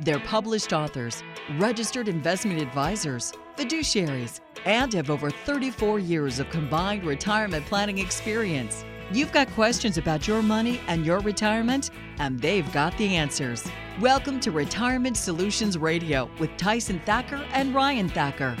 They're published authors, registered investment advisors, fiduciaries, and have over 34 years of combined retirement planning experience. You've got questions about your money and your retirement, and they've got the answers. Welcome to Retirement Solutions Radio with Tyson Thacker and Ryan Thacker.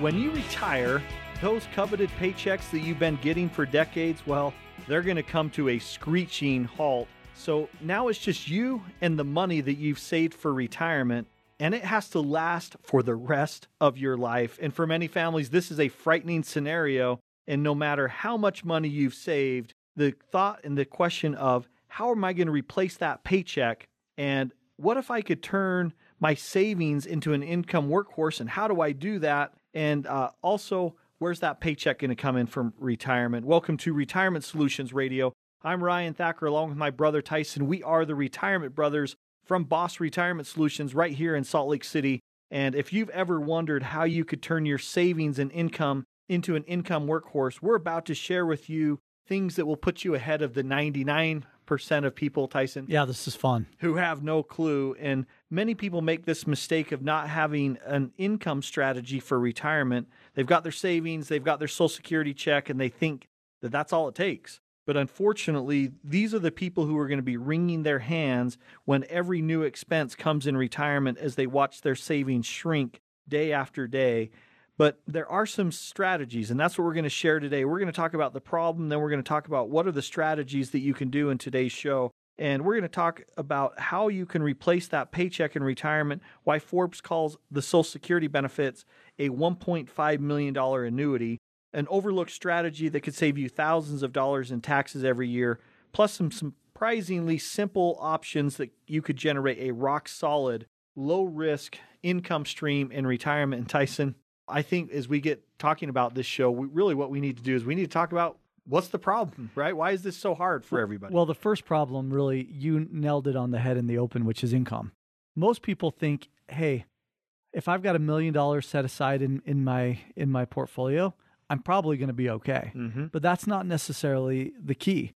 When you retire, those coveted paychecks that you've been getting for decades, well, they're going to come to a screeching halt. So now it's just you and the money that you've saved for retirement, and it has to last for the rest of your life. And for many families, this is a frightening scenario. And no matter how much money you've saved, the thought and the question of how am I going to replace that paycheck? And what if I could turn my savings into an income workhorse? And how do I do that? And uh, also, where's that paycheck going to come in from retirement? Welcome to Retirement Solutions Radio. I'm Ryan Thacker along with my brother Tyson. We are the Retirement Brothers from Boss Retirement Solutions right here in Salt Lake City. And if you've ever wondered how you could turn your savings and income into an income workhorse, we're about to share with you things that will put you ahead of the 99% of people, Tyson. Yeah, this is fun. Who have no clue. And many people make this mistake of not having an income strategy for retirement. They've got their savings, they've got their social security check, and they think that that's all it takes. But unfortunately, these are the people who are going to be wringing their hands when every new expense comes in retirement as they watch their savings shrink day after day. But there are some strategies, and that's what we're going to share today. We're going to talk about the problem, then we're going to talk about what are the strategies that you can do in today's show. And we're going to talk about how you can replace that paycheck in retirement, why Forbes calls the Social Security benefits a $1.5 million annuity, an overlooked strategy that could save you thousands of dollars in taxes every year, plus some surprisingly simple options that you could generate a rock solid, low risk income stream in retirement. And Tyson, I think as we get talking about this show, we, really what we need to do is we need to talk about what's the problem, right? Why is this so hard for everybody? Well, the first problem really, you nailed it on the head in the open, which is income. Most people think, hey, if I've got a million dollars set aside in, in my in my portfolio, I'm probably going to be okay. Mm-hmm. But that's not necessarily the key.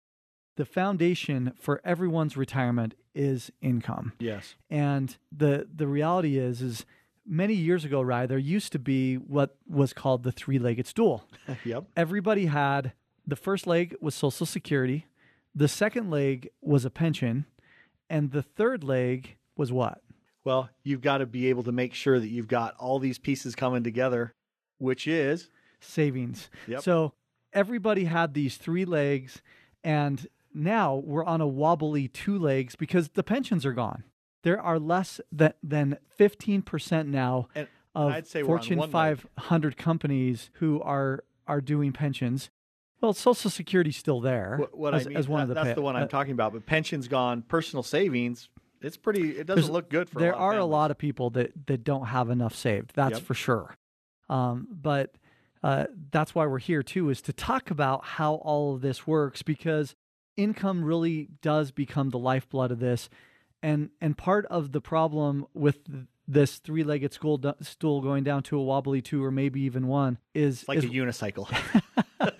The foundation for everyone's retirement is income. yes. And the the reality is is many years ago, Rye, there used to be what was called the three-legged stool. yep. Everybody had the first leg was Social Security, the second leg was a pension, and the third leg was what? Well, you've got to be able to make sure that you've got all these pieces coming together, which is Savings. Yep. So everybody had these three legs, and now we're on a wobbly two legs because the pensions are gone. There are less than, than 15% now and of we're on Fortune one leg. 500 companies who are are doing pensions. Well, Social Security's still there what, what as, I mean. as one that- of the that's pay- the one I'm uh, talking about. But pensions gone, personal savings. It's pretty. It doesn't look good for. there a are a lot of people that that don't have enough saved. That's Yep. for sure. Um, but uh, that's why we're here too, is to talk about how all of this works because income really does become the lifeblood of this, and and part of the problem with th- this three-legged stool going down to a wobbly two or maybe even one is It's like is a unicycle.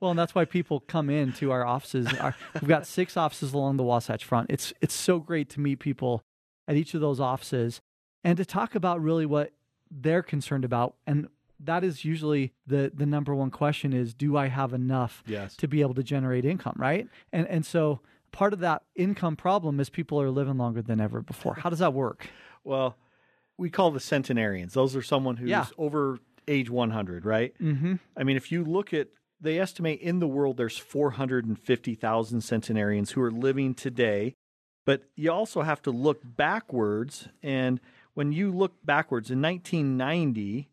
well, and that's why people come in to our offices. Our, we've got six offices along the Wasatch Front. It's it's so great to meet people at each of those offices and to talk about really what they're concerned about. And that is usually the the number one question is do I have enough yes. to be able to generate income, right? And and so part of that income problem is people are living longer than ever before. How does that work? Well, we call the centenarians. Those are someone who's Yeah. over age 100, right? Mm-hmm. I mean, if you look at, they estimate in the world there's 450,000 centenarians who are living today. But you also have to look backwards. And when you look backwards, in 1990,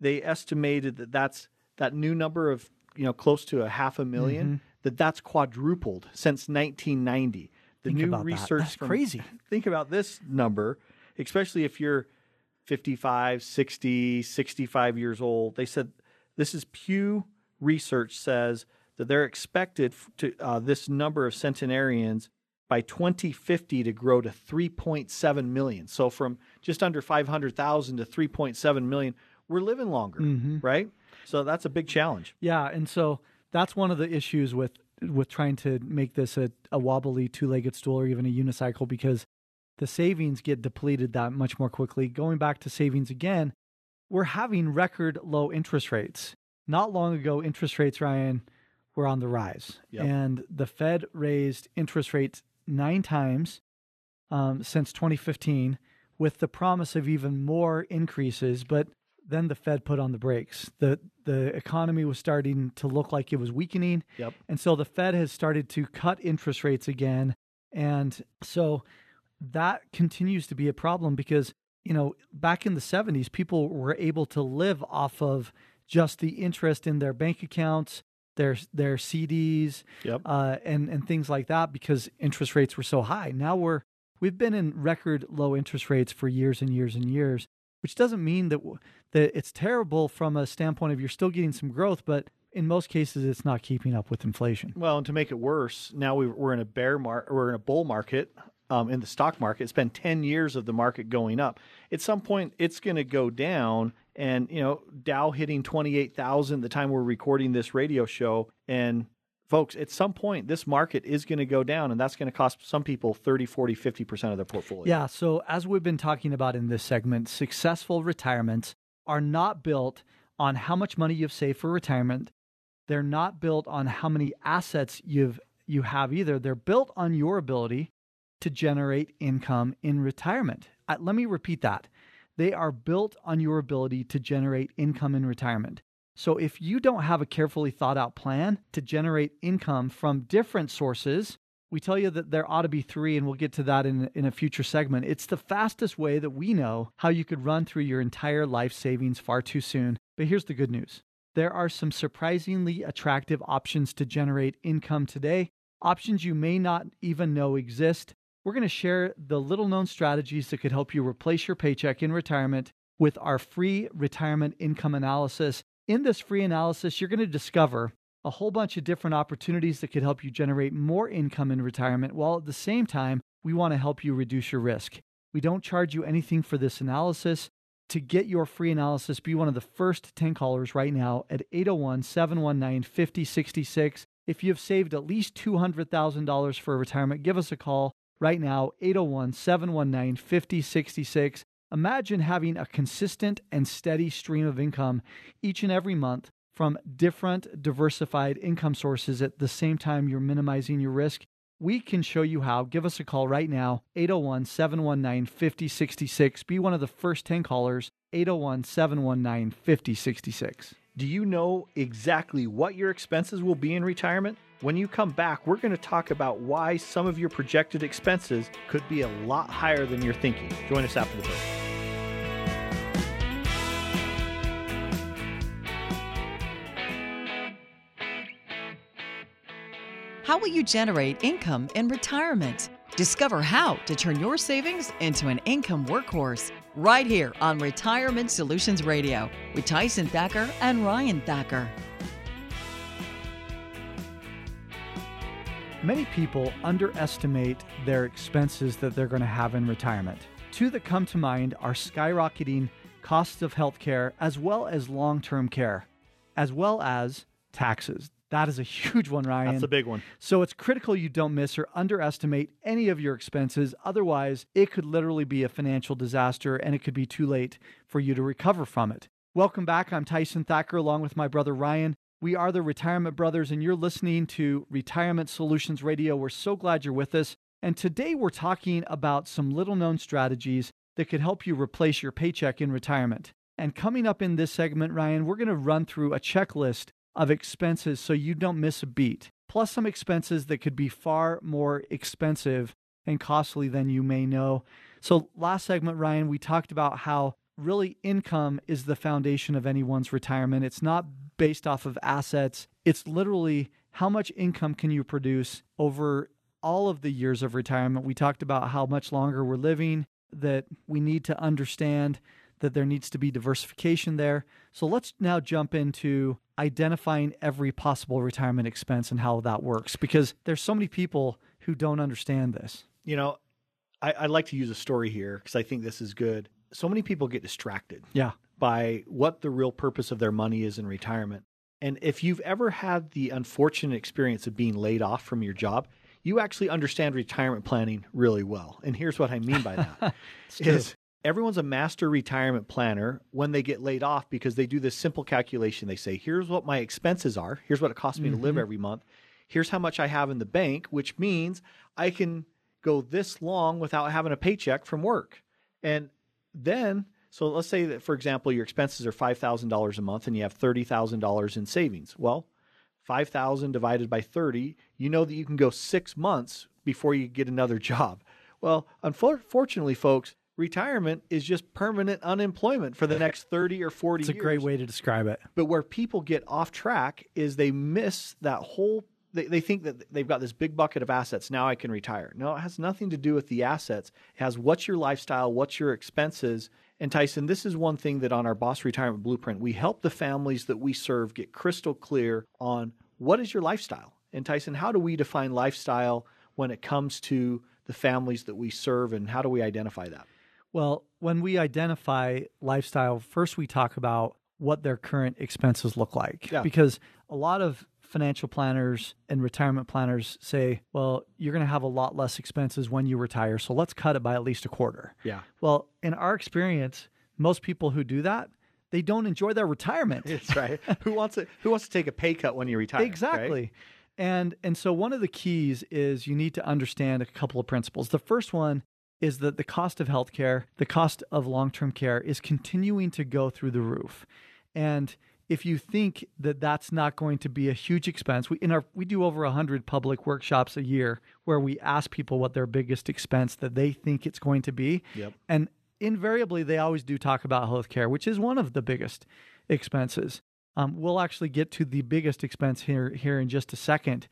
they estimated that that's that new number of you know close to a half a 1000000 Mm-hmm. that that's quadrupled since 1990. The Think new about that. research That's from- crazy. Think about this number, especially if you're 55, 60, 65 years old. They said this is Pew Research says that they're expected to uh, this number of centenarians by 2050 to grow to 3.7 million. So from just under 500,000 to 3.7 million, we're living longer, Mm-hmm. right? So that's a big challenge. Yeah, and so that's one of the issues with with trying to make this a, a wobbly two-legged stool or even a unicycle because the savings get depleted that much more quickly. Going back to savings again, we're having record low interest rates. Not long ago, interest rates, Ryan, were on the rise, Yep. and the Fed raised interest rates nine times um, since 2015, with the promise of even more increases. But then the Fed put on the brakes. the The economy was starting to look like it was weakening, Yep. and so the Fed has started to cut interest rates again, and so that continues to be a problem because you know back in the 70s people were able to live off of just the interest in their bank accounts their their CDs Yep. uh, and and things like that because interest rates were so high now we're we've been in record low interest rates for years and years and years which doesn't mean that that it's terrible from a standpoint of you're still getting some growth but in most cases it's not keeping up with inflation Well, and to make it worse, now we, we're in a bear market, we're in a bull market um, in the stock market. It's been 10 years of the market going up. At some point, it's going to go down. And, you know, Dow hitting 28,000 the time we're recording this radio show. And folks, at some point, this market is going to go down. And that's going to cost some people 30, 40, 50% of their portfolio. Yeah. So, as we've been talking about in this segment, successful retirements are not built on how much money you've saved for retirement. They're not built on how many assets you've you have either. They're built on your ability to generate income in retirement. Let me repeat that. They are built on your ability to generate income in retirement. So if you don't have a carefully thought out plan to generate income from different sources, we tell you that there ought to be three, and we'll get to that in, in a future segment. It's the fastest way that we know how you could run through your entire life savings far too soon. But here's the good news there are some surprisingly attractive options to generate income today, options you may not even know exist. We're going to share the little known strategies that could help you replace your paycheck in retirement with our free retirement income analysis. In this free analysis, you're going to discover a whole bunch of different opportunities that could help you generate more income in retirement, while at the same time, we want to help you reduce your risk. We don't charge you anything for this analysis. To get your free analysis, be one of the first 10 callers right now at 801 719 5066. If you've saved at least $200,000 for retirement, give us a call right now, 801 719 5066. Imagine having a consistent and steady stream of income each and every month from different diversified income sources at the same time you're minimizing your risk. We can show you how. Give us a call right now, 801 719 5066. Be one of the first 10 callers, 801 719 5066. Do you know exactly what your expenses will be in retirement? When you come back, we're going to talk about why some of your projected expenses could be a lot higher than you're thinking. Join us after the break. How will you generate income in retirement? Discover how to turn your savings into an income workhorse right here on Retirement Solutions Radio with Tyson Thacker and Ryan Thacker. Many people underestimate their expenses that they're going to have in retirement. Two that come to mind are skyrocketing costs of healthcare as well as long term care, as well as taxes. That is a huge one, Ryan. That's a big one. So it's critical you don't miss or underestimate any of your expenses. Otherwise, it could literally be a financial disaster and it could be too late for you to recover from it. Welcome back. I'm Tyson Thacker along with my brother Ryan. We are the Retirement Brothers, and you're listening to Retirement Solutions Radio. We're so glad you're with us. And today we're talking about some little known strategies that could help you replace your paycheck in retirement. And coming up in this segment, Ryan, we're going to run through a checklist of expenses so you don't miss a beat, plus some expenses that could be far more expensive and costly than you may know. So, last segment, Ryan, we talked about how really income is the foundation of anyone's retirement. It's not based off of assets. It's literally how much income can you produce over all of the years of retirement. We talked about how much longer we're living, that we need to understand that there needs to be diversification there. So let's now jump into identifying every possible retirement expense and how that works because there's so many people who don't understand this. You know, I, I like to use a story here because I think this is good. So many people get distracted Yeah. by what the real purpose of their money is in retirement. And if you've ever had the unfortunate experience of being laid off from your job, you actually understand retirement planning really well. And here's what I mean by that is everyone's a master retirement planner when they get laid off because they do this simple calculation. They say, here's what my expenses are, here's what it costs me to live mm-hmm. every month, here's how much I have in the bank, which means I can go this long without having a paycheck from work. And then, so let's say that, for example, your expenses are $5,000 a month and you have $30,000 in savings. Well, 5,000 divided by 30, you know that you can go six months before you get another job. Well, unfortunately, folks, retirement is just permanent unemployment for the next 30 or 40 It's a years. great way to describe it. But where people get off track is they miss that whole. They, they think that they've got this big bucket of assets. Now I can retire. No, it has nothing to do with the assets. It has what's your lifestyle, what's your expenses. And Tyson, this is one thing that on our Boss Retirement Blueprint, we help the families that we serve get crystal clear on what is your lifestyle. And Tyson, how do we define lifestyle when it comes to the families that we serve, and how do we identify that? Well, when we identify lifestyle, first we talk about what their current expenses look like. Yeah. Because a lot of financial planners and retirement planners say, well, you're going to have a lot less expenses when you retire. So let's cut it by at least a quarter. Yeah. Well, in our experience, most people who do that, they don't enjoy their retirement. That's right. who wants to Who wants to take a pay cut when you retire? right? Exactly. And and so one of the keys is you need to understand a couple of principles. The first one is that the cost of healthcare, the cost of long-term care is continuing to go through the roof. And if you think that that's not going to be a huge expense, we in our we do over 100 public workshops a year where we ask people what their biggest expense that they think it's going to be. Yep. And invariably they always do talk about healthcare, which is one of the biggest expenses. Um, we'll actually get to the biggest expense here here in just a second,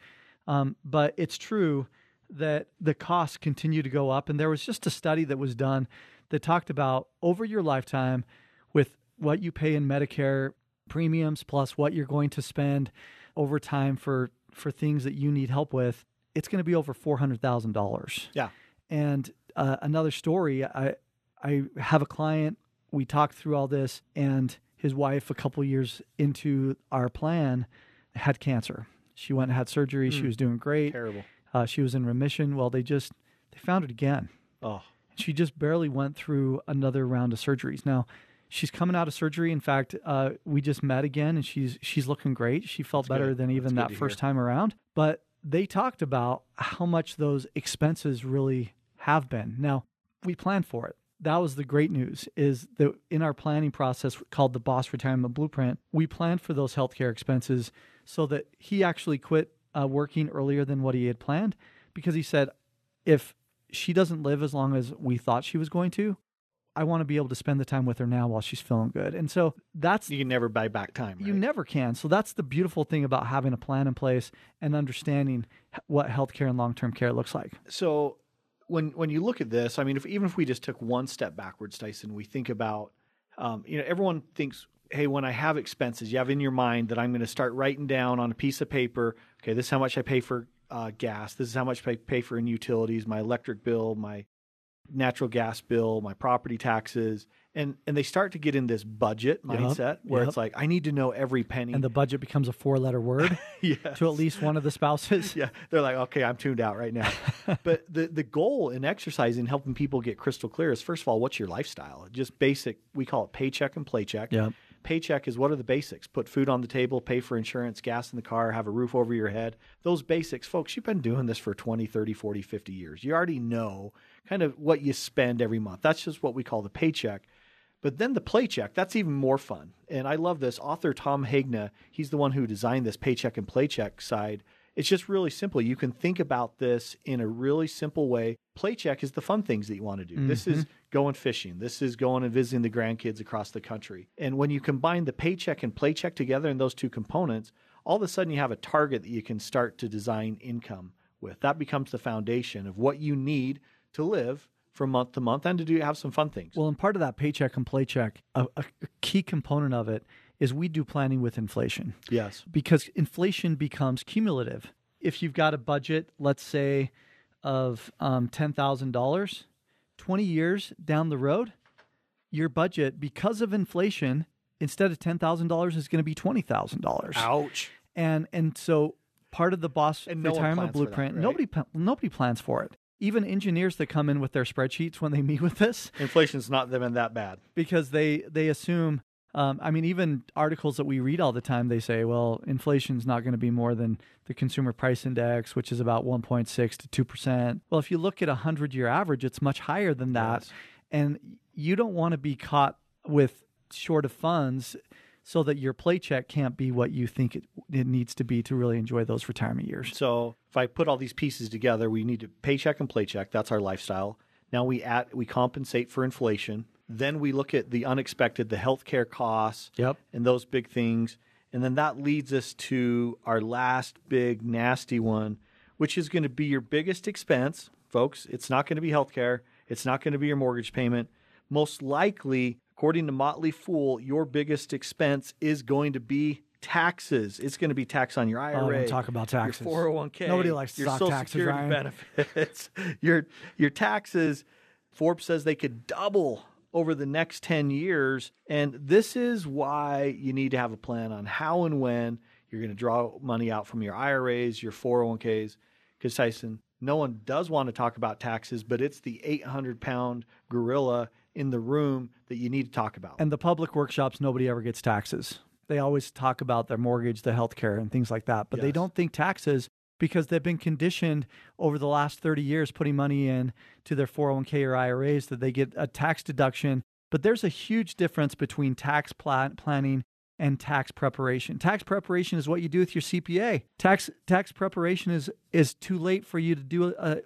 um, but it's true that the costs continue to go up. And there was just a study that was done that talked about over your lifetime, with what you pay in Medicare premiums plus what you're going to spend over time for for things that you need help with, it's going to be over four hundred thousand dollars. Yeah. And uh, another story, I I have a client. We talked through all this, and his wife, a couple years into our plan, had cancer. She went and had surgery. She was doing great. Terrible. Uh, she was in remission. Well, they just they found it again. Oh, She just barely went through another round of surgeries. Now, she's coming out of surgery. In fact, uh, we just met again, and she's she's looking great. She felt better good. than even good that first hear. time around. But they talked about how much those expenses really have been. Now, we planned for it. That was the great news is that in our planning process called the Boss Retirement Blueprint, we planned for those healthcare expenses so that he actually quit uh, working earlier than what he had planned because he said, if she doesn't live as long as we thought she was going to, I want to be able to spend the time with her now while she's feeling good. And so that's you can never buy back time. you never can. So that's the beautiful thing about having a plan in place and understanding what healthcare and long-term care looks like. so when when you look at this, I mean, if even if we just took one step backwards, Tyson, we think about, um, you know, everyone thinks, hey, when I have expenses, you have in your mind that I'm going to start writing down on a piece of paper. Okay, this is how much I pay for uh, gas. This is how much I pay for in utilities, my electric bill, my natural gas bill, my property taxes, and and they start to get in this budget Yep, mindset where yep. it's like I need to know every penny. And the budget becomes a four-letter word yeah. to at least one of the spouses. yeah, they're like, okay, I'm tuned out right now. but the the goal in exercising, helping people get crystal clear, is first of all, what's your lifestyle? Just basic. We call it paycheck and playcheck. Yep. Paycheck is what are the basics? Put food on the table, pay for insurance, gas in the car, have a roof over your head. Those basics, folks, you've been doing this for 20, 30, 40, 50 years. You already know kind of what you spend every month. That's just what we call the paycheck. But then the playcheck, that's even more fun. And I love this. Author Tom Hegna, he's the one who designed this paycheck and playcheck side. It's just really simple. You can think about this in a really simple way. Playcheck is the fun things that you want to do. This is mm-hmm. going fishing. This is going and visiting the grandkids across the country. And when you combine the paycheck and playcheck together in those two components, all of a sudden you have a target that you can start to design income with. That becomes the foundation of what you need to live from month to month and to do have some fun things. Well, and part of that paycheck and playcheck, a, a a key component of it is we do planning with inflation yes. because inflation becomes cumulative. If you've got a budget, let's say, of um, $10,000, 20 years down the road, your budget, because of inflation, instead of $10,000, is going to be $20,000. Ouch. And, and so part of the boss And no retirement for that, blueprint, right? nobody, nobody plans for it. Even engineers that come in with their spreadsheets when they meet with this, Inflation's not been that bad. because they they assume um, i mean even articles that we read all the time they say well inflation's not going to be more than the consumer price index which is about 1.6 to 2% well if you look at a 100 year average it's much higher than that Yes. and you don't want to be caught with short of funds so that your paycheck can't be what you think it, it needs to be to really enjoy those retirement years So if I put all these pieces together, we need to paycheck and playcheck. That's our lifestyle. Now we add, we compensate for inflation. Then we look at the unexpected, the healthcare costs, Yep. and those big things. And then that leads us to our last big nasty one, which is going to be your biggest expense, folks. It's not going to be healthcare. It's not going to be your mortgage payment. Most likely, according to Motley Fool, your biggest expense is going to be taxes. It's going to be tax on your IRA. Oh, talk about taxes. Your 401k. Nobody likes to your talk Social taxes, Security Ryan. benefits. your your taxes. Forbes says they could double over the next 10 years. And this is why you need to have a plan on how and when you're going to draw money out from your IRAs, your 401ks. Because, Tyson, no one does want to talk about taxes, but it's the 800 pound gorilla in the room that you need to talk about. And the public workshops, nobody ever gets taxes. They always talk about their mortgage, the health care, and things like that, but they don't think taxes because they've been conditioned over the last 30 years putting money in to their 401k or IRAs that they get a tax deduction. But there's a huge difference between tax plan- planning and tax preparation. Tax preparation is what you do with your CPA. Tax tax preparation is is too late for you to do a,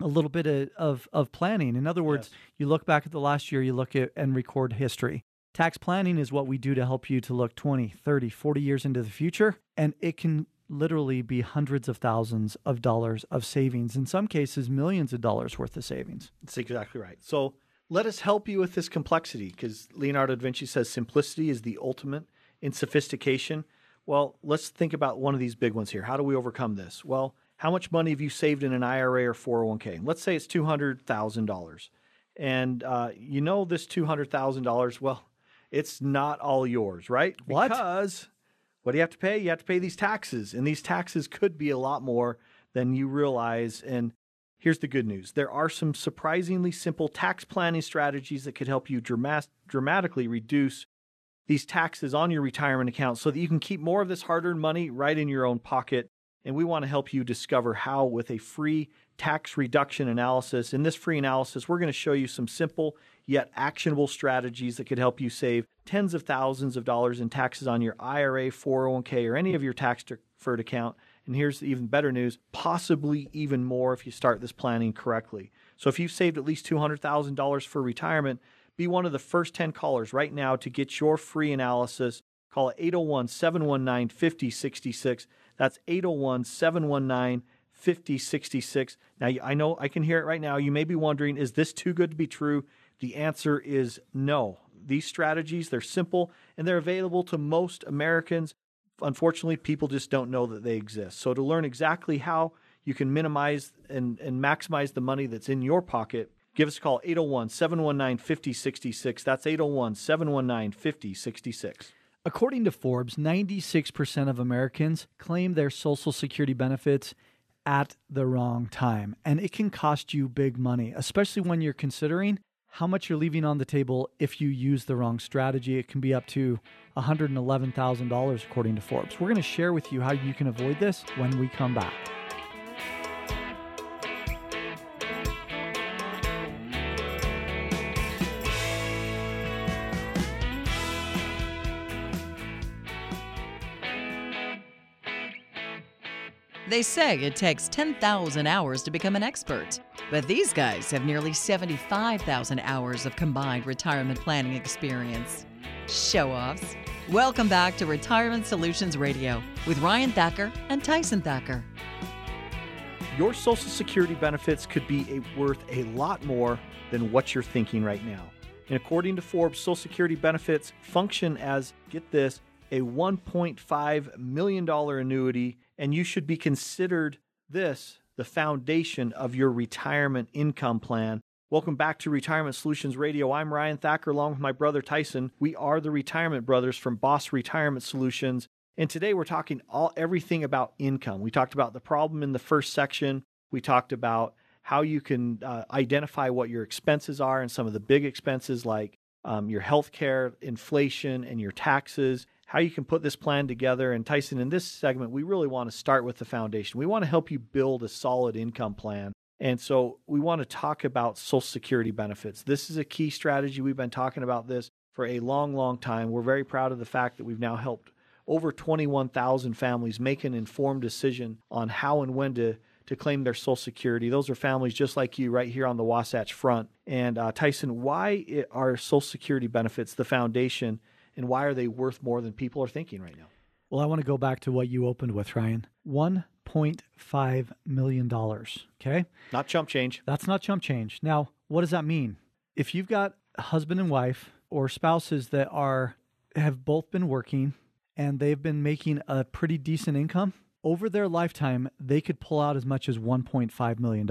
a little bit of, of, of planning. In other words, Yes. you look back at the last year, you look at and record history. Tax planning is what we do to help you to look 20, 30, 40 years into the future. And it can literally be hundreds of thousands of dollars of savings, in some cases, millions of dollars worth of savings. That's exactly right. So let us help you with this complexity because Leonardo da Vinci says simplicity is the ultimate in sophistication. Well, let's think about one of these big ones here. How do we overcome this? Well, how much money have you saved in an IRA or 401k? Let's say it's $200,000. And uh, you know this $200,000, well, it's not all yours, right? What? Because what do you have to pay? You have to pay these taxes, and these taxes could be a lot more than you realize. And here's the good news there are some surprisingly simple tax planning strategies that could help you dramatically reduce these taxes on your retirement account so that you can keep more of this hard earned money right in your own pocket. And we want to help you discover how with a free tax reduction analysis. In this free analysis, we're going to show you some simple yet actionable strategies that could help you save tens of thousands of dollars in taxes on your IRA, 401k, or any of your tax deferred account. And here's the even better news possibly even more if you start this planning correctly. So if you've saved at least $200,000 for retirement, be one of the first 10 callers right now to get your free analysis. Call 801 719 5066. That's 801 719 5066. Now, I know I can hear it right now. You may be wondering, is this too good to be true? The answer is no. These strategies, they're simple and they're available to most Americans. Unfortunately, people just don't know that they exist. So, to learn exactly how you can minimize and, and maximize the money that's in your pocket, give us a call 801 719 5066. That's 801 719 5066. According to Forbes, 96% of Americans claim their Social Security benefits at the wrong time. And it can cost you big money, especially when you're considering how much you're leaving on the table if you use the wrong strategy. It can be up to $111,000, according to Forbes. We're going to share with you how you can avoid this when we come back. They say it takes 10,000 hours to become an expert. But these guys have nearly 75,000 hours of combined retirement planning experience. Show offs. Welcome back to Retirement Solutions Radio with Ryan Thacker and Tyson Thacker. Your Social Security benefits could be a, worth a lot more than what you're thinking right now. And according to Forbes, Social Security benefits function as, get this, a $1.5 million annuity, and you should be considered this the foundation of your retirement income plan. Welcome back to Retirement Solutions Radio. I'm Ryan Thacker along with my brother Tyson. We are the Retirement Brothers from Boss Retirement Solutions. And today we're talking all everything about income. We talked about the problem in the first section. We talked about how you can uh, identify what your expenses are and some of the big expenses like um, your health care, inflation, and your taxes, how you can put this plan together. And Tyson, in this segment, we really want to start with the foundation. We want to help you build a solid income plan. And so we want to talk about Social Security benefits. This is a key strategy. We've been talking about this for a long, long time. We're very proud of the fact that we've now helped over 21,000 families make an informed decision on how and when to to claim their Social Security. Those are families just like you right here on the Wasatch Front. And uh, Tyson, why are Social Security benefits the foundation, and why are they worth more than people are thinking right now? Well, I want to go back to what you opened with, Ryan. $1.5 million. Okay. Not chump change. That's not chump change. Now, what does that mean? If you've got a husband and wife or spouses that are have both been working and they've been making a pretty decent income, over their lifetime, they could pull out as much as $1.5 million.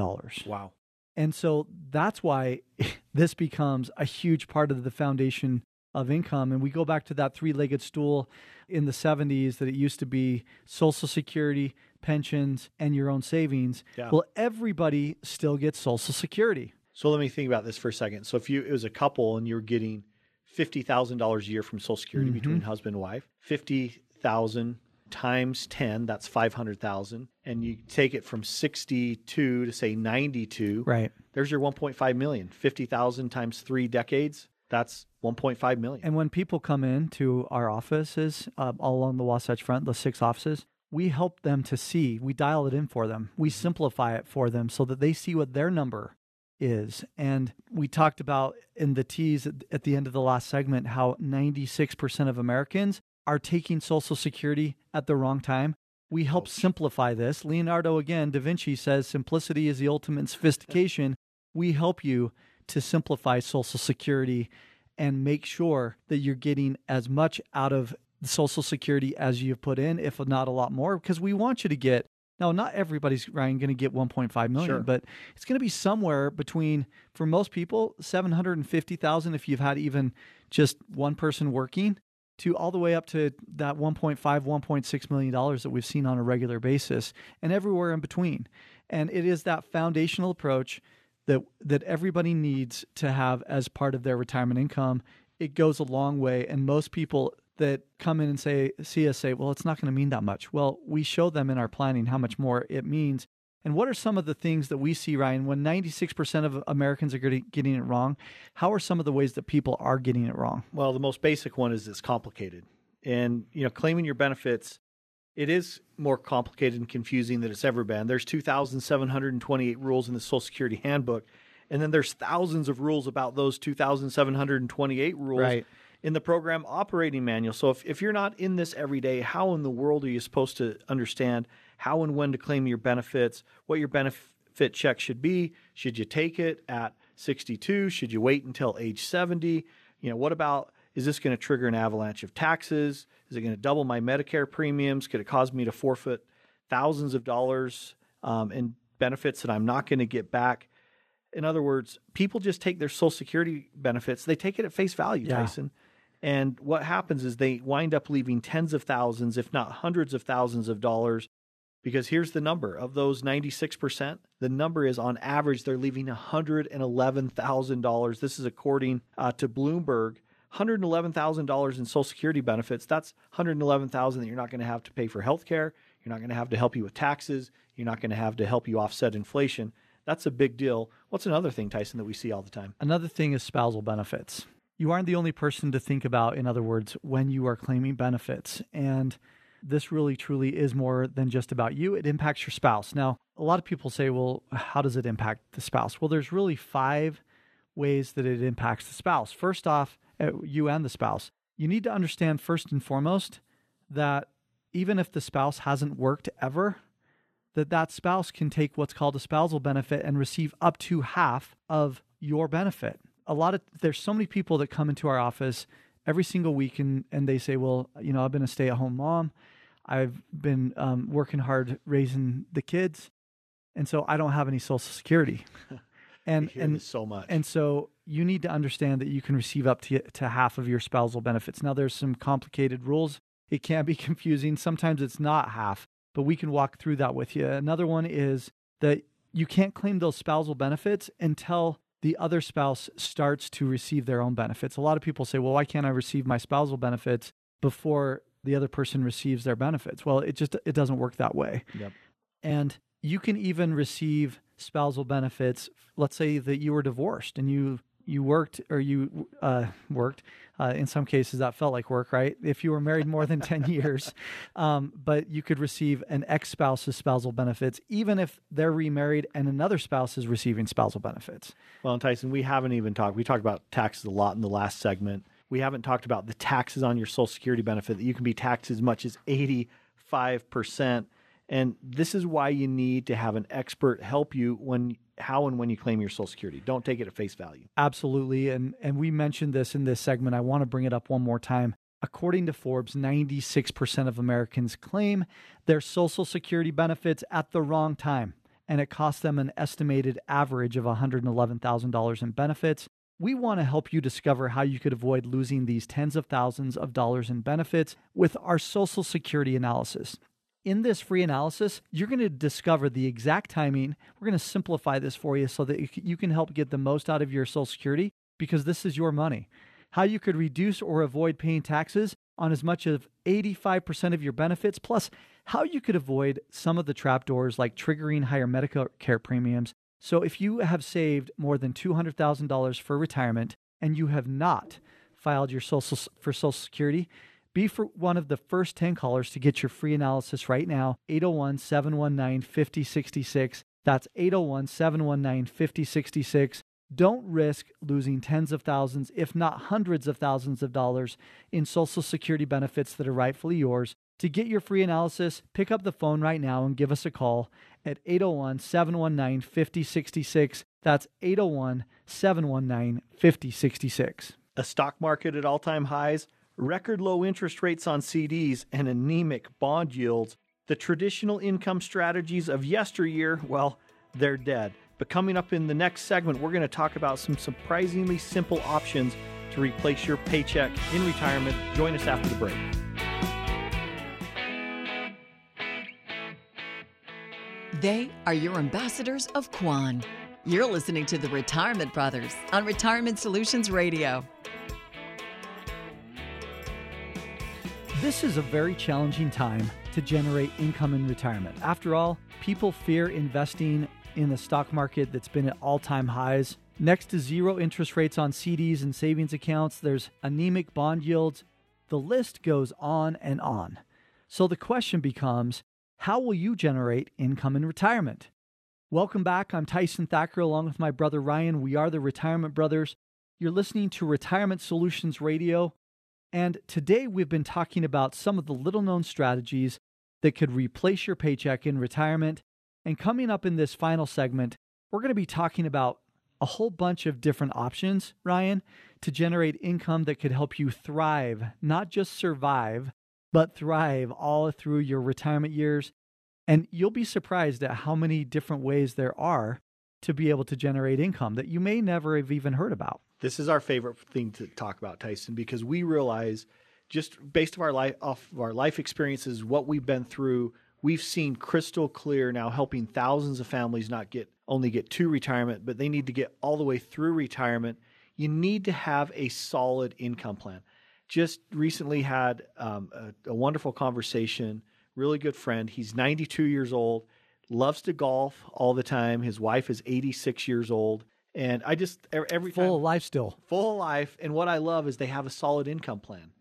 Wow. And so that's why this becomes a huge part of the foundation of income. And we go back to that three legged stool in the 70s that it used to be Social Security, pensions, and your own savings. Yeah. Well, everybody still gets Social Security. So let me think about this for a second. So if you it was a couple and you're getting fifty thousand dollars a year from Social Security mm-hmm. between husband and wife, fifty thousand times 10 that's 500,000 and you take it from 62 to say 92 right there's your 1.5 million 50,000 times 3 decades that's 1.5 million and when people come in to our offices uh, all along the Wasatch front the six offices we help them to see we dial it in for them we simplify it for them so that they see what their number is. And we talked about in the tease at the end of the last segment how 96% of Americans are taking Social Security at the wrong time. We help simplify this. Leonardo, again, Da Vinci says simplicity is the ultimate sophistication. We help you to simplify Social Security and make sure that you're getting as much out of Social Security as you've put in, if not a lot more, because we want you to get. Now, not everybody's Ryan going to get 1.5 million, sure. but it's going to be somewhere between, for most people, 750,000 if you've had even just one person working, to all the way up to that 1.5 1.6 million dollars that we've seen on a regular basis and everywhere in between and it is that foundational approach that that everybody needs to have as part of their retirement income it goes a long way and most people that come in and say see us say well it's not going to mean that much well we show them in our planning how much more it means and what are some of the things that we see, Ryan, when 96% of Americans are getting it wrong? How are some of the ways that people are getting it wrong? Well, the most basic one is it's complicated. And, you know, claiming your benefits, it is more complicated and confusing than it's ever been. There's 2,728 rules in the Social Security Handbook. And then there's thousands of rules about those 2,728 rules right. in the program operating manual. So if, if you're not in this every day, how in the world are you supposed to understand – how and when to claim your benefits, what your benefit check should be. Should you take it at 62? Should you wait until age 70? You know, what about is this going to trigger an avalanche of taxes? Is it going to double my Medicare premiums? Could it cause me to forfeit thousands of dollars um, in benefits that I'm not going to get back? In other words, people just take their Social Security benefits, they take it at face value, yeah. Tyson. And what happens is they wind up leaving tens of thousands, if not hundreds of thousands of dollars because here's the number of those 96%, the number is on average, they're leaving $111,000. This is according uh, to Bloomberg. $111,000 in Social Security benefits. That's 111,000 that you're not going to have to pay for health care. You're not going to have to help you with taxes. You're not going to have to help you offset inflation. That's a big deal. What's another thing, Tyson, that we see all the time? Another thing is spousal benefits. You aren't the only person to think about, in other words, when you are claiming benefits. And this really truly is more than just about you. It impacts your spouse. Now, a lot of people say, well, how does it impact the spouse? Well, there's really five ways that it impacts the spouse. First off, uh, you and the spouse. You need to understand first and foremost that even if the spouse hasn't worked ever, that that spouse can take what's called a spousal benefit and receive up to half of your benefit. A lot of there's so many people that come into our office every single week and, and they say, well, you know, I've been a stay at home mom. I've been um, working hard raising the kids. And so I don't have any social security. and and so much. And so you need to understand that you can receive up to, to half of your spousal benefits. Now there's some complicated rules. It can be confusing. Sometimes it's not half, but we can walk through that with you. Another one is that you can't claim those spousal benefits until the other spouse starts to receive their own benefits. A lot of people say, well, why can't I receive my spousal benefits before the other person receives their benefits? Well, it just it doesn't work that way. Yep. And you can even receive spousal benefits. Let's say that you were divorced and you you worked or you uh, worked. Uh, in some cases, that felt like work, right? If you were married more than 10 years, um, but you could receive an ex spouse's spousal benefits, even if they're remarried and another spouse is receiving spousal benefits. Well, Tyson, we haven't even talked, we talked about taxes a lot in the last segment. We haven't talked about the taxes on your Social Security benefit that you can be taxed as much as 85%. And this is why you need to have an expert help you when how and when you claim your social security. Don't take it at face value. Absolutely. And and we mentioned this in this segment. I want to bring it up one more time. According to Forbes, 96% of Americans claim their social security benefits at the wrong time, and it costs them an estimated average of $111,000 in benefits. We want to help you discover how you could avoid losing these tens of thousands of dollars in benefits with our social security analysis. In this free analysis, you're going to discover the exact timing. We're going to simplify this for you so that you can help get the most out of your Social Security because this is your money. How you could reduce or avoid paying taxes on as much as 85% of your benefits, plus how you could avoid some of the trapdoors like triggering higher Medicare premiums. So, if you have saved more than $200,000 for retirement and you have not filed your social for Social Security, be for one of the first 10 callers to get your free analysis right now. 801 719 5066. That's 801 719 5066. Don't risk losing tens of thousands, if not hundreds of thousands of dollars in Social Security benefits that are rightfully yours. To get your free analysis, pick up the phone right now and give us a call at 801 719 5066. That's 801 719 5066. A stock market at all time highs record low interest rates on CDs, and anemic bond yields, the traditional income strategies of yesteryear, well, they're dead. But coming up in the next segment, we're going to talk about some surprisingly simple options to replace your paycheck in retirement. Join us after the break. They are your ambassadors of Quan. You're listening to the Retirement Brothers on Retirement Solutions Radio. This is a very challenging time to generate income in retirement. After all, people fear investing in the stock market that's been at all time highs. Next to zero interest rates on CDs and savings accounts, there's anemic bond yields. The list goes on and on. So the question becomes how will you generate income in retirement? Welcome back. I'm Tyson Thacker along with my brother Ryan. We are the Retirement Brothers. You're listening to Retirement Solutions Radio. And today we've been talking about some of the little known strategies that could replace your paycheck in retirement. And coming up in this final segment, we're going to be talking about a whole bunch of different options, Ryan, to generate income that could help you thrive, not just survive, but thrive all through your retirement years. And you'll be surprised at how many different ways there are to be able to generate income that you may never have even heard about. This is our favorite thing to talk about, Tyson, because we realize just based off our life off of our life experiences, what we've been through, we've seen crystal clear now helping thousands of families not get only get to retirement, but they need to get all the way through retirement. You need to have a solid income plan. Just recently had um, a, a wonderful conversation. Really good friend. He's 92 years old, loves to golf all the time. His wife is 86 years old and I just every full time, of life still. Full of life. And what I love is they have a solid income plan.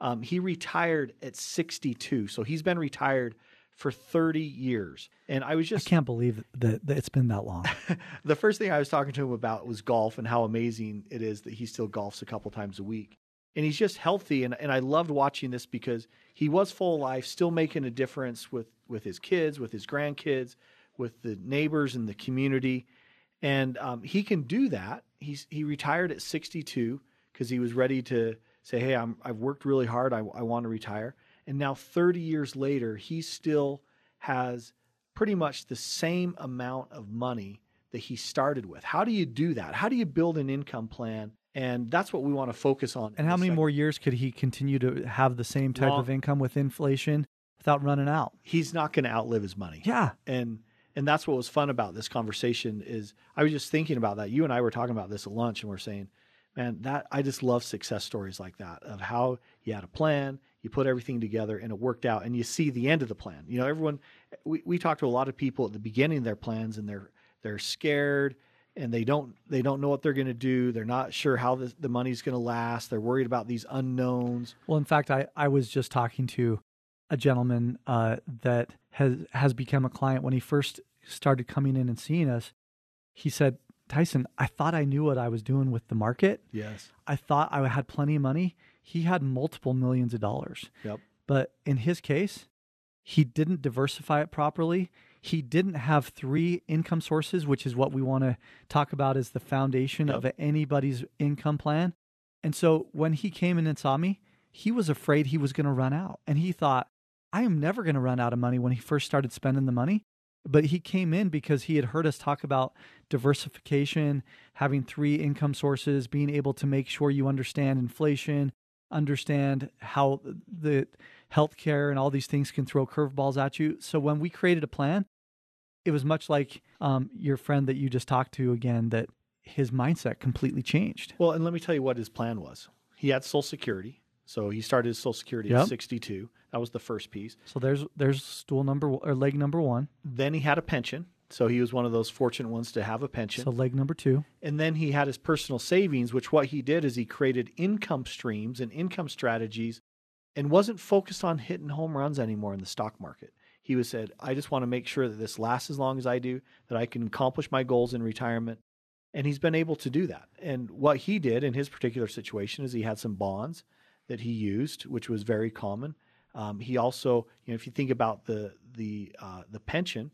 Um, he retired at 62, so he's been retired for 30 years. And I was just I can't believe that, that it's been that long. the first thing I was talking to him about was golf and how amazing it is that he still golfs a couple times a week. And he's just healthy. And, and I loved watching this because he was full of life, still making a difference with, with his kids, with his grandkids, with the neighbors and the community. And um, he can do that. He's, he retired at 62 because he was ready to say, Hey, I'm, I've worked really hard. I, I want to retire. And now, 30 years later, he still has pretty much the same amount of money that he started with. How do you do that? How do you build an income plan? And that's what we want to focus on. And how many more years could he continue to have the same type of income with inflation without running out? He's not going to outlive his money. Yeah. and and that's what was fun about this conversation is I was just thinking about that. You and I were talking about this at lunch, and we're saying, man, that I just love success stories like that of how you had a plan, you put everything together, and it worked out, and you see the end of the plan. You know, everyone. We we talk to a lot of people at the beginning of their plans, and they're they're scared. And they don't they don't know what they're going to do. They're not sure how the, the money's going to last. They're worried about these unknowns. Well, in fact, I, I was just talking to a gentleman uh, that has has become a client. When he first started coming in and seeing us, he said, "Tyson, I thought I knew what I was doing with the market. Yes. I thought I had plenty of money. He had multiple millions of dollars, Yep. but in his case, he didn't diversify it properly. He didn't have three income sources, which is what we want to talk about as the foundation Yep. of anybody's income plan. And so when he came in and saw me, he was afraid he was going to run out. And he thought, I am never going to run out of money when he first started spending the money. But he came in because he had heard us talk about diversification, having three income sources, being able to make sure you understand inflation, understand how the healthcare and all these things can throw curveballs at you. So when we created a plan, it was much like um, your friend that you just talked to again, that his mindset completely changed. Well, and let me tell you what his plan was. He had Social Security, so he started his Social Security Yep. at 62. That was the first piece. So there's there's stool number or leg number one. Then he had a pension, so he was one of those fortunate ones to have a pension. So leg number two. and then he had his personal savings, which what he did is he created income streams and income strategies, and wasn't focused on hitting home runs anymore in the stock market. He was said, "I just want to make sure that this lasts as long as I do, that I can accomplish my goals in retirement." And he's been able to do that. And what he did in his particular situation is he had some bonds that he used, which was very common. Um, he also, you know, if you think about the the uh, the pension,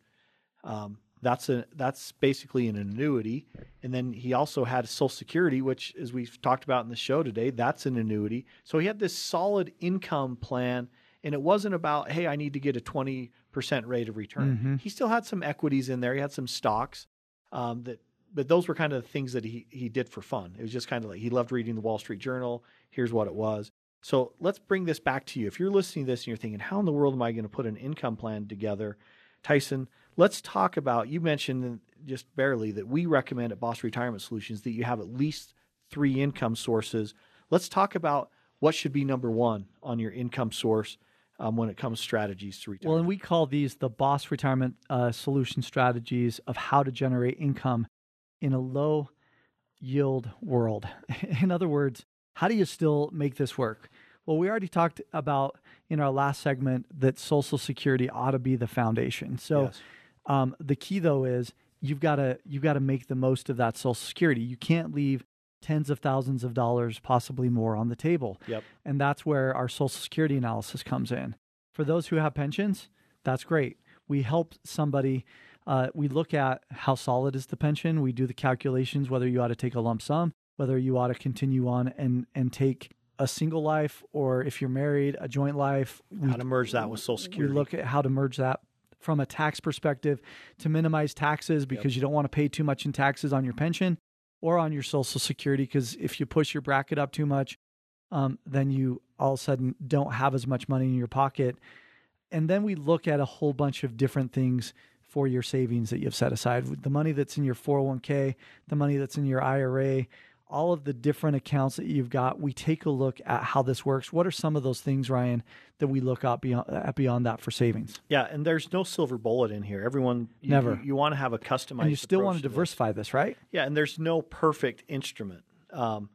um, that's a that's basically an annuity, and then he also had Social Security, which, as we've talked about in the show today, that's an annuity. So he had this solid income plan, and it wasn't about hey, I need to get a twenty percent rate of return. Mhm. He still had some equities in there. He had some stocks um, that, but those were kind of the things that he he did for fun. It was just kind of like he loved reading the Wall Street Journal. Here's what it was. So let's bring this back to you. If you're listening to this and you're thinking, how in the world am I going to put an income plan together? Tyson, let's talk about. You mentioned just barely that we recommend at Boss Retirement Solutions that you have at least three income sources. Let's talk about what should be number one on your income source um, when it comes to strategies to retire. Well, and we call these the boss retirement uh, solution strategies of how to generate income in a low yield world. in other words, how do you still make this work? Well, we already talked about in our last segment that Social Security ought to be the foundation. So, Yes. um, the key though is you've got to you've got to make the most of that Social Security. You can't leave tens of thousands of dollars, possibly more, on the table. Yep. And that's where our Social Security analysis comes in. For those who have pensions, that's great. We help somebody. Uh, we look at how solid is the pension. We do the calculations whether you ought to take a lump sum, whether you ought to continue on and and take a single life, or if you're married, a joint life. We, how to merge that with Social Security? we look at how to merge that from a tax perspective to minimize taxes because you don't want to pay too much in taxes on your pension or on your Social Security. Because if you push your bracket up too much, um, then you all of a sudden don't have as much money in your pocket. And then we look at a whole bunch of different things for your savings that you've set aside the money that's in your 401k, the money that's in your IRA, all of the different accounts that you've got. We take a look at how this works. What are some of those things, Ryan, that we look at beyond, at beyond that for savings? Yeah, and there's no silver bullet in here. Everyone, you, Never. You, you want to have a customized. and you still want to this. diversify this, right? Yeah, and there's no perfect instrument. Um,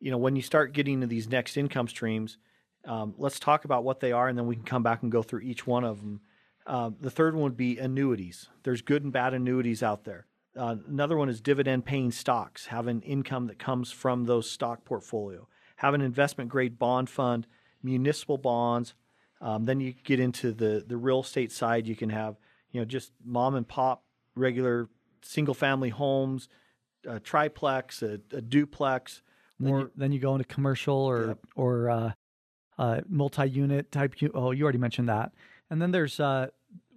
you know, when you start getting to these next income streams, Um, let's talk about what they are, and then we can come back and go through each one of them. Uh, the third one would be annuities. There's good and bad annuities out there. Uh, another one is dividend paying stocks, having income that comes from those stock portfolio. Have an investment grade bond fund, municipal bonds. Um, then you get into the the real estate side. You can have you know just mom and pop regular single family homes, a triplex, a, a duplex. Then you, then you, go into commercial or yep. or uh, uh, multi-unit type. Oh, you already mentioned that. And then there's uh,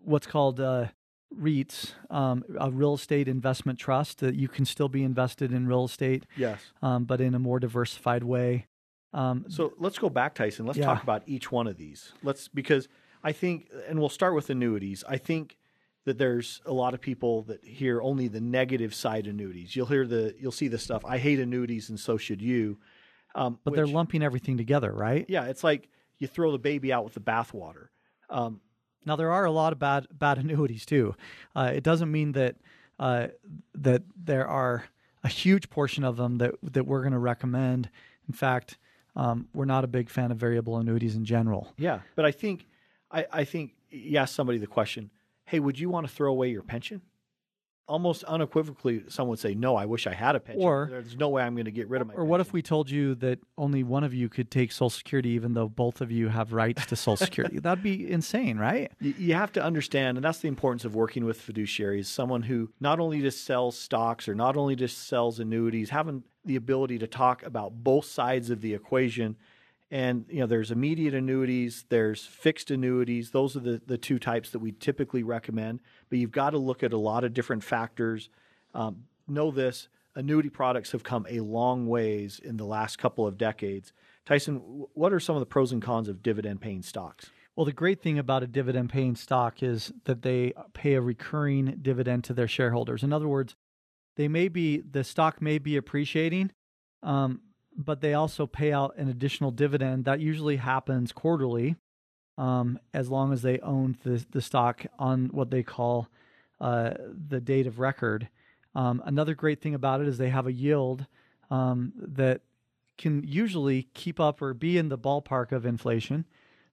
what's called uh, REITs, um, a real estate investment trust that you can still be invested in real estate. Yes. Um, but in a more diversified way. Um, so let's go back, Tyson. Let's yeah. talk about each one of these. Let's because I think, and we'll start with annuities. I think that there's a lot of people that hear only the negative side annuities. You'll hear the, you'll see the stuff. I hate annuities, and so should you. Um, but which, they're lumping everything together, right? Yeah, it's like you throw the baby out with the bathwater. Um, now there are a lot of bad bad annuities too. Uh, it doesn't mean that uh, that there are a huge portion of them that that we're going to recommend. In fact, um, we're not a big fan of variable annuities in general. Yeah, but I think I, I think you ask somebody the question, "Hey, would you want to throw away your pension?" Almost unequivocally, someone would say, "No, I wish I had a pension. Or, There's no way I'm going to get rid of my." Or pension. what if we told you that only one of you could take Social Security, even though both of you have rights to Social Security? That'd be insane, right? You, you have to understand, and that's the importance of working with fiduciaries. Someone who not only just sells stocks or not only just sells annuities, having the ability to talk about both sides of the equation and you know, there's immediate annuities, there's fixed annuities. Those are the, the two types that we typically recommend. But you've got to look at a lot of different factors. Um, know this: annuity products have come a long ways in the last couple of decades. Tyson, what are some of the pros and cons of dividend-paying stocks? Well, the great thing about a dividend paying stock is that they pay a recurring dividend to their shareholders. In other words, they may be the stock may be appreciating, um, but they also pay out an additional dividend that usually happens quarterly um, as long as they own the, the stock on what they call uh, the date of record. Um, another great thing about it is they have a yield um, that can usually keep up or be in the ballpark of inflation.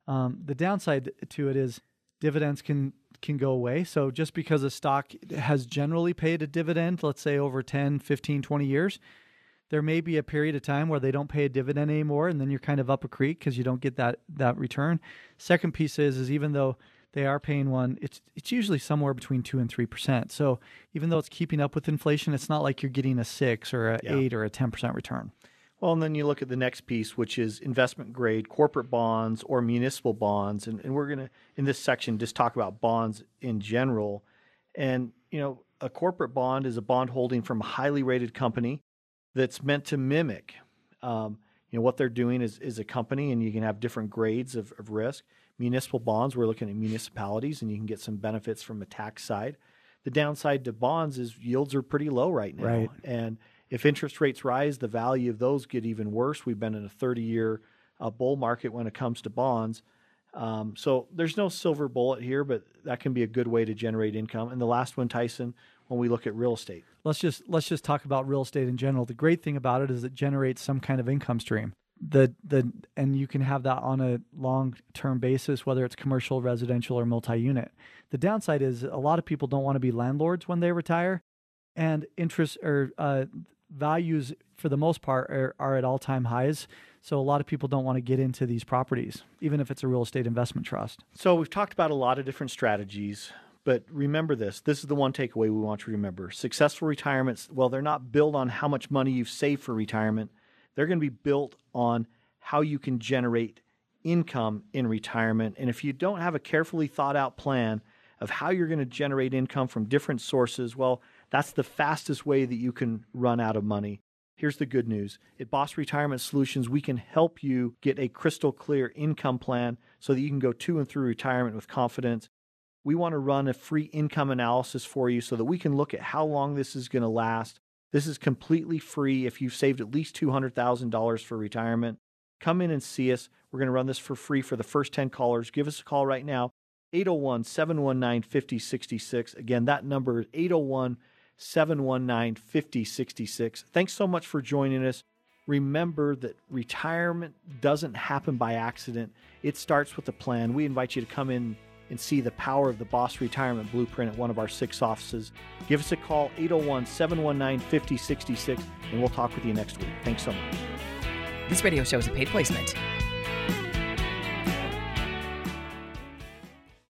Um, the downside to it is dividends can can go away. So just because a stock has generally paid a dividend, let's say over 10, 15, 20 years, there may be a period of time where they don't pay a dividend anymore and then you're kind of up a creek because you don't get that that return second piece is is even though they are paying one it's it's usually somewhere between 2 and 3% so even though it's keeping up with inflation it's not like you're getting a 6 or a yeah. 8 or a 10% return well, and then you look at the next piece, which is investment grade corporate bonds or municipal bonds. And, and we're going to, in this section, just talk about bonds in general. And, you know, a corporate bond is a bond holding from a highly rated company that's meant to mimic. Um, you know what they're doing is, is a company, and you can have different grades of, of risk. Municipal bonds, we're looking at municipalities, and you can get some benefits from a tax side. The downside to bonds is yields are pretty low right now, right. and if interest rates rise, the value of those get even worse. We've been in a 30-year uh, bull market when it comes to bonds. Um, so there's no silver bullet here, but that can be a good way to generate income. And the last one, Tyson, when we look at real estate. Let's just let's just talk about real estate in general. The great thing about it is it generates some kind of income stream. The the and you can have that on a long term basis, whether it's commercial, residential, or multi unit. The downside is a lot of people don't want to be landlords when they retire, and interest or uh, values for the most part are, are at all time highs. So a lot of people don't want to get into these properties, even if it's a real estate investment trust. So we've talked about a lot of different strategies. But remember this this is the one takeaway we want you to remember. Successful retirements, well, they're not built on how much money you've saved for retirement, they're going to be built on how you can generate income in retirement. And if you don't have a carefully thought out plan of how you're going to generate income from different sources, well, that's the fastest way that you can run out of money. Here's the good news. At Boss Retirement Solutions, we can help you get a crystal clear income plan so that you can go to and through retirement with confidence we want to run a free income analysis for you so that we can look at how long this is going to last. This is completely free if you've saved at least $200,000 for retirement. Come in and see us. We're going to run this for free for the first 10 callers. Give us a call right now, 801 719 5066. Again, that number is 801 719 5066. Thanks so much for joining us. remember that retirement doesn't happen by accident. It starts with a plan. We invite you to come in and see the power of the Boss Retirement Blueprint at one of our six offices. Give us a call, 801 719 5066, and we'll talk with you next week. Thanks so much. This radio show is a paid placement.